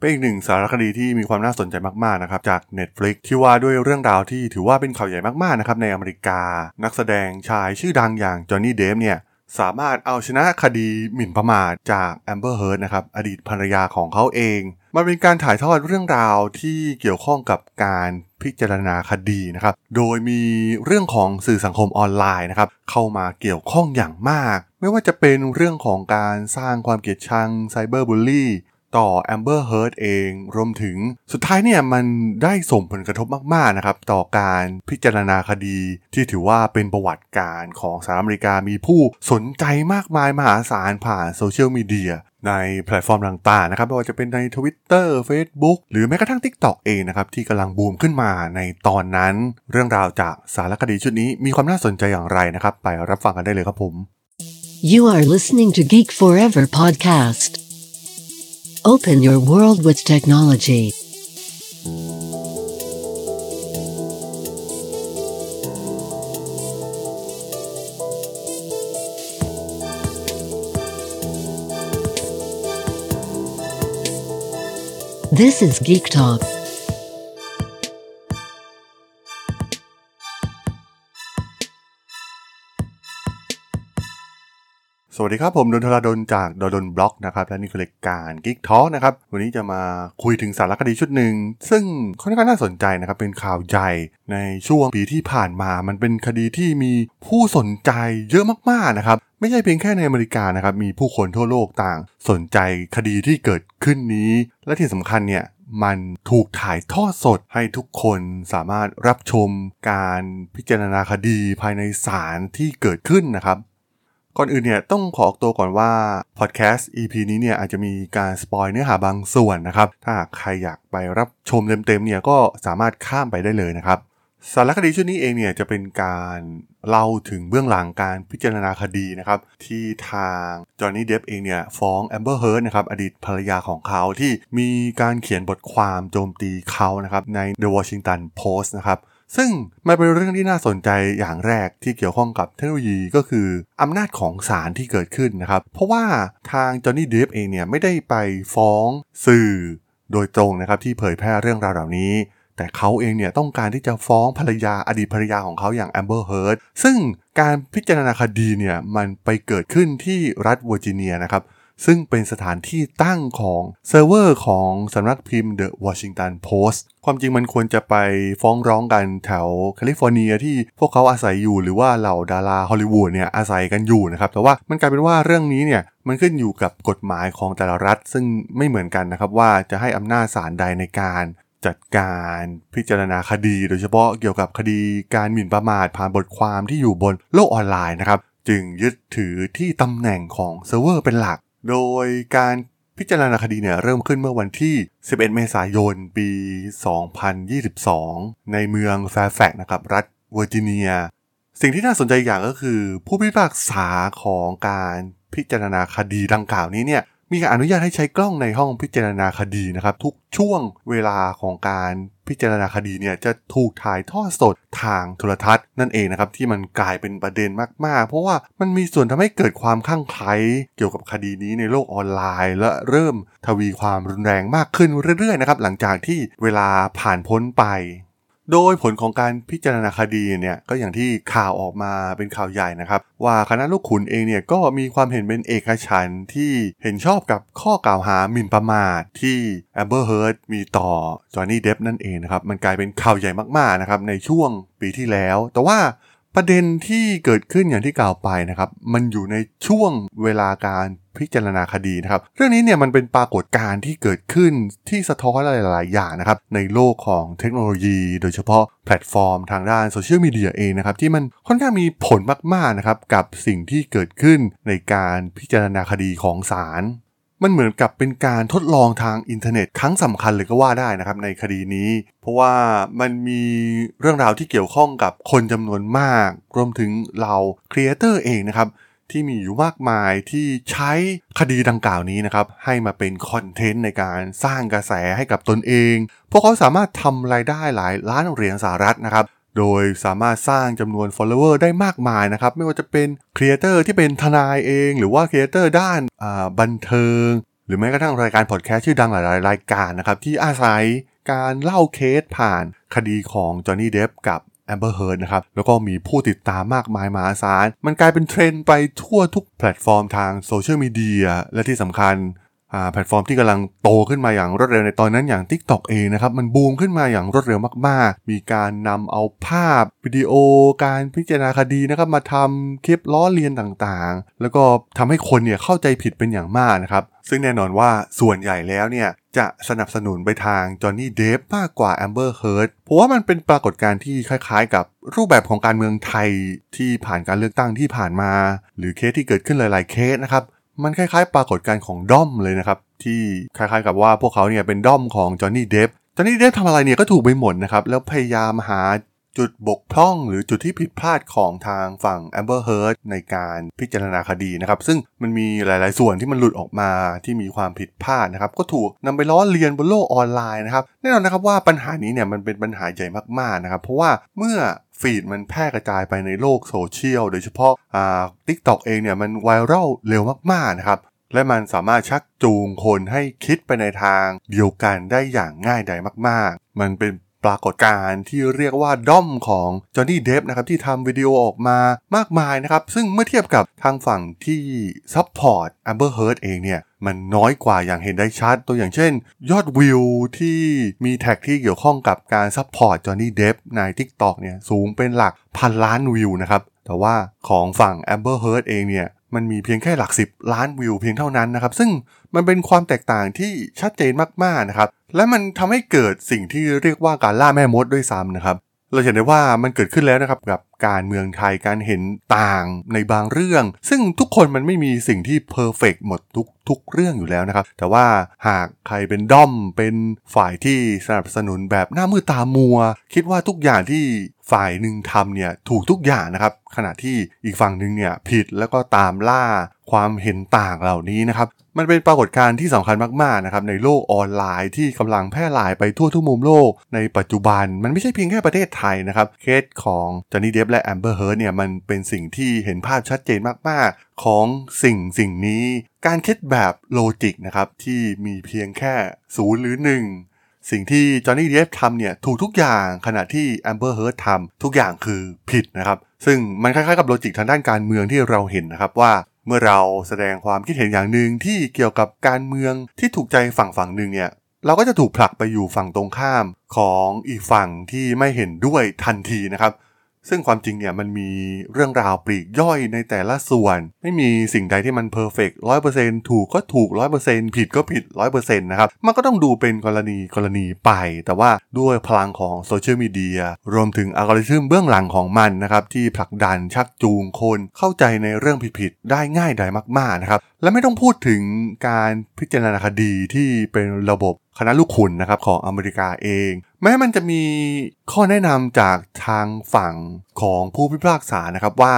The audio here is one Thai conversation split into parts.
เป็นอีกหนึ่งสารคดีที่มีความน่าสนใจมากๆนะครับจาก Netflix ที่ว่าด้วยเรื่องราวที่ถือว่าเป็นข่าวใหญ่มากๆนะครับในอเมริกา นักแสดงชายชื่อดังอย่างจอห์นนี่เดปป์เนี่ยสามารถเอาชนะคดีหมิ่นประมาทจากแอมเบอร์เฮิร์ตนะครับอดีตภรรยาของเขาเอง มันเป็นการถ่ายทอดเรื่องราวที่เกี่ยวข้องกับการพิจารณาคดีนะครับ โดยมีเรื่องของสื่อสังคมออนไลน์นะครับเข้ามาเกี่ยวข้องอย่างมาก ไม่ว่าจะเป็นเรื่องของการสร้างความเกลียดชัง cyberbully ต่อแอมเบอร์เฮิร์ตเองรวมถึงสุดท้ายเนี่ยมันได้ส่งผลกระทบมาก ๆ นะครับ ต่อการพิจารณาคดีที่ถือว่าเป็นประวัติการณ์ของสหรัฐอเมริกามีผู้สนใจมากมายมหาศาลผ่านโซเชียลมีเดียในแพลตฟอร์มต่างๆนะครับไม่ว่าจะเป็นใน Twitter Facebook หรือแม้กระทั่ง TikTok เองนะครับ ที่กำลังบูมขึ้นมาในตอนนั้น เรื่องราวจากสารคดีชุดนี้มีความน่าสนใจอย่างไรนะครับ ไปรับฟังกันได้เลยครับผม You are listening to Geek Forever podcast. Open your world with technology. This is Geek Talk. สวัสดีครับ ผมดนทราดนจากดนบล็อกนะครับและนี่คือรายการกิ๊กท้อนะครับ วันนี้จะมาคุยถึงสารคดีชุดหนึ่ง ซึ่งค่อนข้างน่าสนใจนะครับ เป็นข่าวใหญ่ในช่วงปีที่ผ่านมา มันเป็นคดีที่มีผู้สนใจเยอะมากๆนะครับไม่ใช่เพียงแค่ในอเมริกานะครับ มีผู้คนทั่วโลกต่าง สนใจคดีที่เกิดขึ้นนี้ และที่สำคัญเนี่ยมันถูกถ่ายทอดสดให้ทุกคนสามารถรับชมการพิจารณาคดีภายในศาลที่เกิดขึ้นนะครับ ก่อนอื่นเนี่ยต้องขอออกตัวก่อนว่าพอดแคสต์ EP นี้เนี่ยอาจจะมีการ spoil เนื้อหาบางส่วนนะครับ ถ้าใครอยากไปรับชมเต็มๆเนี่ยก็สามารถข้ามไปได้เลยนะครับสารคดีชุดนี้เองเนี่ยจะเป็นการเล่าถึงเบื้องหลังการพิจารณาคดีนะครับที่ทางจอห์นนี่เดปป์เองเนี่ยฟ้องแอมเบอร์เฮิร์ตนะครับอดีตภรรยาของเขาที่มีการเขียนบทความโจมตีเขานะครับใน The Washington Post นะครับ ซึ่งมันเป็นเรื่องที่น่าสนใจอย่างแรกที่เกี่ยวข้องกับเทคโนโลยีก็คืออำนาจของศาลที่เกิดขึ้นนะครับ เพราะว่าทางจอห์นนี่เดปป์เองเนี่ยไม่ได้ไปฟ้องสื่อโดยตรงนะครับที่เผยแพร่เรื่องราวเหล่านี้ แต่เขาเองเนี่ยต้องการที่จะฟ้องภรรยาอดีตภรรยาของเขาอย่างแอมเบอร์เฮิร์ตซึ่งการพิจารณาคดีเนี่ยมันไปเกิดขึ้นที่รัฐเวอร์จิเนียนะครับ ซึ่งเป็นสถานที่ตั้งของเซิร์ฟเวอร์ของสำนักพิมพ์ The Washington Post ความจริงมันควรจะไปฟ้องร้องกันแถวแคลิฟอร์เนียที่พวกเขาอาศัยอยู่หรือว่าเหล่าดาราฮอลลีวูดเนี่ยอาศัยกันอยู่นะครับ แต่ว่ามันกลายเป็นว่าเรื่องนี้เนี่ยมันขึ้นอยู่กับกฎหมายของแต่ละรัฐ ซึ่งไม่เหมือนกันนะครับว่าจะให้อำนาจศาลใดในการจัดการพิจารณาคดี โดยเฉพาะเกี่ยวกับคดีการหมิ่นประมาทผ่านบทความที่อยู่บนโลกออนไลน์นะครับ จึงยึดถือที่ตำแหน่งของเซิร์ฟเวอร์เป็นหลัก โดยการพิจารณาคดีเนี่ยเริ่มขึ้นเมื่อวันที่ 11 เมษายน ปี 2022 ในเมืองแฟร์แฟกซ์นะครับ รัฐเวอร์จิเนีย สิ่งที่น่าสนใจอย่างก็คือ ผู้พิพากษาของการพิจารณาคดีดังกล่าวนี้เนี่ยมีการอนุญาตให้ใช้กล้องในห้องพิจารณาคดีนะครับ ทุกช่วงเวลาของการ พิจารณาคดีเนี่ยจะถูกถ่ายทอดสดทางโทรทัศน์นั่นเองนะครับที่มันกลายเป็นประเด็นมากๆ เพราะว่ามันมีส่วนทำให้เกิดความคลั่งไคล้เกี่ยวกับคดีนี้ในโลกออนไลน์ และเริ่มทวีความรุนแรงมากขึ้นเรื่อยๆนะครับหลังจากที่เวลาผ่านพ้นไป โดยผลของการพิจารณาคดีเนี่ยก็อย่างที่ข่าวออกมาเป็นข่าวใหญ่นะครับ ว่าคณะลูกขุนเองเนี่ยก็มีความเห็นเป็นเอกฉันท์ที่เห็นชอบกับข้อกล่าวหาหมิ่นประมาทที่แอมเบอร์เฮิร์ตมีต่อจอห์นนี่เดปป์นั่นเองนะครับ มันกลายเป็นข่าวใหญ่มากๆนะครับในช่วงปีที่แล้ว แต่ว่าประเด็นที่เกิดขึ้นอย่างที่กล่าวไปนะครับ มันอยู่ในช่วงเวลาการ พิจารณาคดีนะครับ เรื่องนี้เนี่ยมันเป็นปรากฏการณ์ที่เกิดขึ้นที่สะท้อนหลายอย่างนะครับในโลกของเทคโนโลยี โดยเฉพาะแพลตฟอร์มทางด้านโซเชียลมีเดียเองนะครับที่มันค่อนข้างมีผลมากๆนะครับกับสิ่งที่เกิดขึ้นในการพิจารณาคดีของศาลมันเหมือนกับเป็นการทดลองทางอินเทอร์เน็ตครั้งสำคัญเลยก็ว่าได้นะครับในคดีนี้ เพราะว่ามันมีเรื่องราวที่เกี่ยวข้องกับคนจำนวนมาก รวมถึงเหล่าครีเอเตอร์เองนะครับ ที่มีอยู่มากมายที่ใช้คดีดังกล่าวนี้นะครับ ให้มาเป็นคอนเทนต์ในการสร้างกระแสให้กับตนเอง พวกเขาสามารถทำรายได้หลายล้านเหรียญสหรัฐนะครับ โดยสามารถสร้างจำนวน follower ได้มากมายนะครับ ไม่ว่าจะเป็นครีเอเตอร์ที่เป็นทนายเอง หรือว่าครีเอเตอร์ด้านบันเทิง หรือแม้กระทั่งรายการพอดแคสต์ชื่อดังหลายรายการนะครับที่อาศัยการเล่าเคสผ่านคดีของจอห์นนี่เดฟกับ แอมเบอร์เฮิร์ดนะครับ แล้วก็มีผู้ติดตามมากมายมหาศาล มันกลายเป็นเทรนด์ไปทั่วทุกแพลตฟอร์มทางโซเชียลมีเดีย และที่สำคัญ แพลตฟอร์มที่กำลังโตขึ้นมาอย่างรวดเร็วในตอนนั้นอย่าง TikTok เองนะครับ มันบูมขึ้นมาอย่างรวดเร็วมากๆ มีการนำเอาภาพวิดีโอ การพิจารณาคดีนะครับมาทำคลิปล้อเลียนต่างๆ แล้วก็ทำให้คนเนี่ยเข้าใจผิดเป็นอย่างมากนะครับ ซึ่งแน่นอนว่าส่วนใหญ่แล้วเนี่ยจะสนับสนุนไปทางจอห์นนี่เดฟมากกว่าแอมเบอร์เฮิร์ดเพราะว่ามันเป็นปรากฏการณ์ที่คล้ายๆ กับรูปแบบของการเมืองไทยที่ผ่านการเลือกตั้งที่ผ่านมา หรือเคสที่เกิดขึ้นหลาย ๆ เคสนะครับ มันคล้ายๆ ปรากฏการณ์ของด้อมเลยนะครับ ที่คล้ายๆกับว่าพวกเขาเนี่ยเป็นด้อมของจอห์นนี่เดฟจอห์นนี่เดฟทำอะไรเนี่ยก็ถูกไปหมดนะครับ แล้วพยายามหาจุดบกพร่องหรือจุดที่ผิดพลาดของทางฝั่ง Amber Heard ในการพิจารณาคดีนะครับ ซึ่งมันมีหลาย ๆ ส่วนที่มันหลุดออกมาที่มีความผิดพลาดนะครับ ก็ถูกนำไปล้อเลียนบนโลกออนไลน์นะครับแน่นอนนะครับว่าปัญหานี้เนี่ยมันเป็นปัญหาใหญ่มาก ๆ นะครับ เพราะว่าเมื่อ feed มันแพร่กระจายไปในโลกโซเชียลโดยเฉพาะอ่าทิกตอกเองเนี่ยมันไวรัลเร็วมากๆนะครับและมันสามารถชักจูงคนให้คิดไปในทางเดียวกันได้อย่างง่ายดายมาก ๆ มันเป็น ปรากฏการณ์ที่เรียกว่าด้อมของจอห์นนี่เดฟนะครับที่ทำวิดีโอออกมามากมายนะครับ ซึ่งเมื่อเทียบกับทางฝั่งที่ support แอมเบอร์เฮิร์ดเองเนี่ยมันน้อยกว่าอย่างเห็นได้ชัด ตัวอย่างเช่น ยอดวิวที่มีแท็กที่เกี่ยวข้องกับการ support จอห์นนี่เดฟใน TikTok เนี่ยสูงเป็นหลักพันล้านวิวนะครับ แต่ว่าของฝั่งแอมเบอร์เฮิร์ดเองเนี่ยมันมีเพียงแค่หลักสิบล้านวิวเพียงเท่านั้นนะครับ ซึ่งมันเป็นความแตกต่างที่ชัดเจนมากๆนะครับ และมันทำให้เกิดสิ่งที่เรียกว่าการล่าแม่มดด้วยซ้ำนะครับ เราเห็นได้ว่ามันเกิดขึ้นแล้วนะครับกับ การเมืองไทยการเห็นต่างในบางเรื่อง ซึ่งทุกคนมันไม่มีสิ่งที่เพอร์เฟกหมดทุกทุกเรื่องอยู่แล้วนะครับ แต่ว่าหากใครเป็นด้อมเป็นฝ่ายที่สนับสนุนแบบหน้ามือตามัว คิดว่าทุกอย่างที่ฝ่ายหนึ่งทำเนี่ยถูกทุกอย่างนะครับ ขณะที่อีกฝั่งหนึ่งเนี่ยผิดแล้วก็ตามล่าความเห็นต่างเหล่านี้นะครับ มันเป็นปรากฏการณ์ที่สำคัญมากๆนะครับในโลกออนไลน์ที่กำลังแพร่หลายไปทั่วทุกมุมโลก ในปัจจุบันมันไม่ใช่เพียงแค่ประเทศไทยนะครับ เคสของจอห์นนี่เดฟและแอมเบอร์เฮิร์ดเนี่ยมันเป็นสิ่งที่เห็นภาพชัดเจนมาก ๆ ของสิ่งสิ่งนี้ การคิดแบบ logic นะครับที่มีเพียงแค่ศูนย์หรือ 1 สิ่งที่จอห์นนี่เดฟทำเนี่ยถูกทุกอย่างขณะที่แอมเบอร์เฮิร์ดทำทุกอย่างคือผิดนะครับซึ่งมันคล้าย ๆ กับ logic ทางด้านการเมืองที่เราเห็นนะครับว่าเมื่อเราแสดงความคิดเห็นอย่างหนึ่งที่เกี่ยวกับการเมืองที่ถูกใจฝั่งฝั่งหนึ่งเนี่ยเราก็จะถูกผลักไปอยู่ฝั่งตรงข้ามของอีกฝั่งที่ไม่เห็นด้วยทันทีนะครับ ซึ่งความจริงเนี่ยมันมีเรื่องราวปลีกย่อยในแต่ละส่วน ไม่มีสิ่งใดที่มัน perfect ร้อยเปอร์เซ็นต์ถูกก็ถูกร้อยเปอร์เซ็นต์ผิดก็ผิดร้อยเปอร์เซ็นต์นะครับมันก็ต้องดูเป็นกรณีกรณีไป แต่ว่าด้วยพลังของโซเชียลมีเดียรวมถึงอัลกอริทึมเบื้องหลังของมันนะครับที่ผลักดันชักจูงคนเข้าใจในเรื่องผิดๆได้ง่ายดายมากๆนะครับและไม่ต้องพูดถึงการพิจารณาคดีที่เป็นระบบคณะลูกขุนนะครับของอเมริกาเอง แม้มันจะมีข้อแนะนำจากทางฝั่งของผู้พิพากษานะครับว่า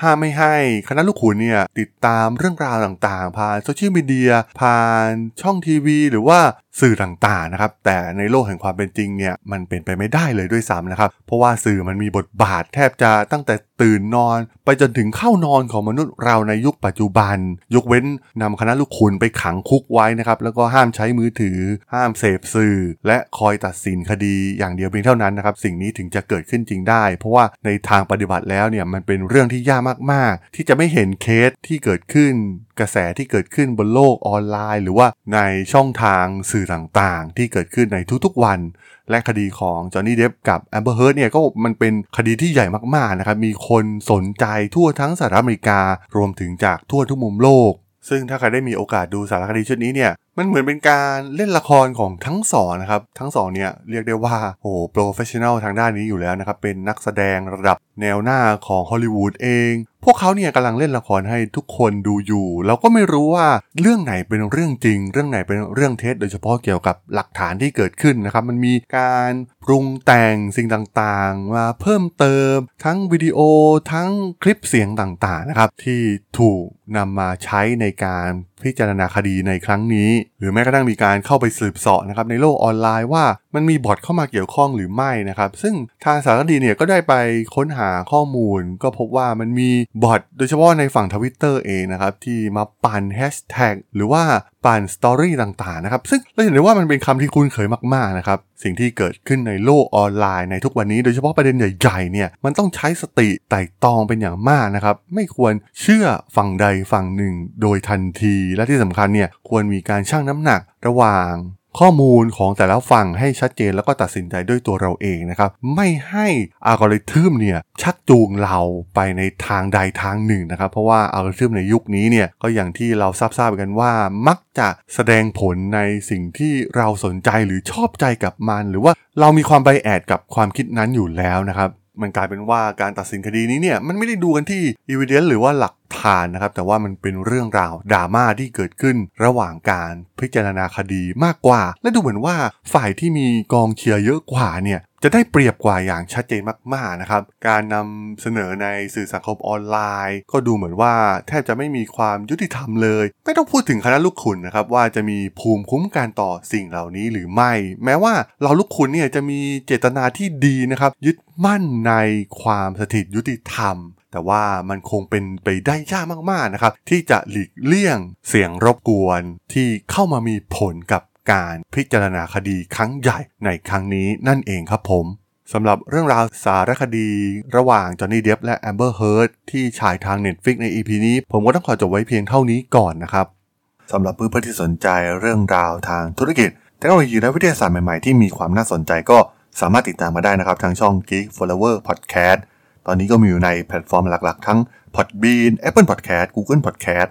ห้ามไม่ให้คณะลูกขุนเนี่ยติดตามเรื่องราวต่างๆ ผ่านโซเชียลมีเดียผ่านช่องทีวี หรือว่า สื่อต่างๆนะครับแต่ในโลกแห่งความเป็นจริงเนี่ยมันเป็นไปไม่ได้เลยด้วยซ้ำนะครับ เพราะว่าสื่อมันมีบทบาทแทบจะตั้งแต่ตื่นนอน ไปจนถึงเข้านอนของมนุษย์เราในยุคปัจจุบัน ยกเว้นนำคณะลูกขุนไปขังคุกไว้นะครับแล้วก็ห้ามใช้มือถือ ห้ามเสพสื่อ และคอยตัดสินคดีอย่างเดียวเพียงเท่านั้นนะครับสิ่งนี้ถึงจะเกิดขึ้นจริงได้ เพราะว่าในทางปฏิบัติแล้วเนี่ยมันเป็นเรื่องที่ยากมากๆ ที่จะไม่เห็นเคสที่เกิดขึ้นกระแสที่เกิดขึ้นบนโลกออนไลน์ หรือว่าในช่องทางสื่อต่างๆ ที่เกิดขึ้นในทุกๆวัน และคดีของจอห์นนี่เดฟกับแอมเบอร์เฮิร์ดเนี่ยก็มันเป็นคดีที่ใหญ่มากๆนะครับมีคนสนใจทั่วทั้งสหรัฐอเมริการวมถึงจากทั่วทุกมุมโลก ซึ่งถ้าใครได้มีโอกาสดูสารคดีชุดนี้เนี่ยมันเหมือนเป็นการเล่นละครของทั้งสองนะครับ ทั้งสองเนี่ยเรียกได้ว่าโอ้ professional ทางด้านนี้อยู่แล้วนะครับ เป็นนักแสดงระดับแนวหน้าของฮอลลีวูดเอง พวกเขาเนี่ยกำลังเล่นละครให้ทุกคนดูอยู่เราก็ไม่รู้ว่าเรื่องไหนเป็นเรื่องจริง เรื่องไหนเป็นเรื่องเท็จ โดยเฉพาะเกี่ยวกับหลักฐานที่เกิดขึ้นนะครับ มันมีการปรุงแต่งสิ่งต่างๆ มาเพิ่มเติม ทั้งวิดีโอทั้งคลิปเสียงต่างๆนะครับ ที่ถูกนำมาใช้ในการพิจารณาคดีในครั้งนี้ หรือแม้กระทั่งมีการเข้าไปสืบเสาะนะครับในโลกออนไลน์ว่ามันมีบอทเข้ามาเกี่ยวข้องหรือไม่นะครับ ซึ่งทางสารคดีเนี่ยก็ได้ไปค้นหาข้อมูล ก็พบว่ามันมีบอทโดยเฉพาะในฝั่งทวิตเตอร์เองนะครับ ที่มาปั่นแฮชแท็กหรือว่าปั่น story ต่างๆนะครับ ซึ่งเราเห็นได้ว่ามันเป็นคำที่คุ้นเคยมากๆนะครับ สิ่งที่เกิดขึ้นในโลกออนไลน์ในทุกวันนี้โดยเฉพาะประเด็นใหญ่ๆเนี่ยมันต้องใช้สติไตร่ตรองเป็นอย่างมากนะครับ ไม่ควรเชื่อฝั่งใดฝั่งหนึ่ง โดยทันที และที่สำคัญเนี่ยควรมีการชั่งน้ำหนักระหว่าง ข้อมูลของแต่ละฝั่งให้ชัดเจนแล้วก็ตัดสินใจด้วยตัวเราเองนะครับ ไม่ให้อัลกอริทึมเนี่ยชักจูงเราไปในทางใดทางหนึ่งนะครับ เพราะว่าอัลกอริทึมในยุคนี้เนี่ยก็อย่างที่เราทราบๆกันว่า มักจะแสดงผลในสิ่งที่เราสนใจหรือชอบใจกับมัน หรือว่าเรามีความ bias กับความคิดนั้นอยู่แล้วนะครับ มันกลายเป็นว่าการตัดสินคดีนี้เนี่ยมันไม่ได้ดูกันที่อีเวนต์หรือว่าหลักฐานนะครับ แต่ว่ามันเป็นเรื่องราวดราม่าที่เกิดขึ้นระหว่างการพิจารณาคดีมากกว่า และดูเหมือนว่าฝ่ายที่มีกองเชียร์เยอะกว่าเนี่ย จะได้เปรียบกว่าอย่างชัดเจนมากๆนะครับ การนำเสนอในสื่อสังคมออนไลน์ ก็ดูเหมือนว่าแทบจะไม่มีความยุติธรรมเลย ไม่ต้องพูดถึงคณะลูกขุนนะครับว่าจะมีภูมิคุ้มกันต่อสิ่งเหล่านี้หรือไม่ แม้ว่าเราลูกขุนเนี่ยจะมีเจตนาที่ดีนะครับ ยึดมั่นในความสถิตยุติธรรมแต่ว่ามันคงเป็นไปได้ยากมากๆนะครับ ที่จะหลีกเลี่ยงเสียงรบกวนที่เข้ามามีผลกับ การพิจารณาคดีครั้งใหญ่ในครั้งนี้นั่นเองครับผมสำหรับเรื่องราวสารคดีระหว่างจอห์นนี่เดปป์และแอมเบอร์เฮิร์ดที่ฉายทาง Netflix ใน EP นี้ ผมก็ต้องขอจบไว้เพียงเท่านี้ก่อนนะครับสำหรับเพื่อนๆที่สนใจเรื่องราวทางธุรกิจเทคโนโลยีและวิทยาศาสตร์ใหม่ๆที่มีความน่าสนใจก็สามารถติดตามมาได้นะครับ ทางช่อง Geek Forever Podcast ตอนนี้ก็มีอยู่ในแพลตฟอร์มหลักๆ ทั้ง Podbean Apple Podcast Google Podcast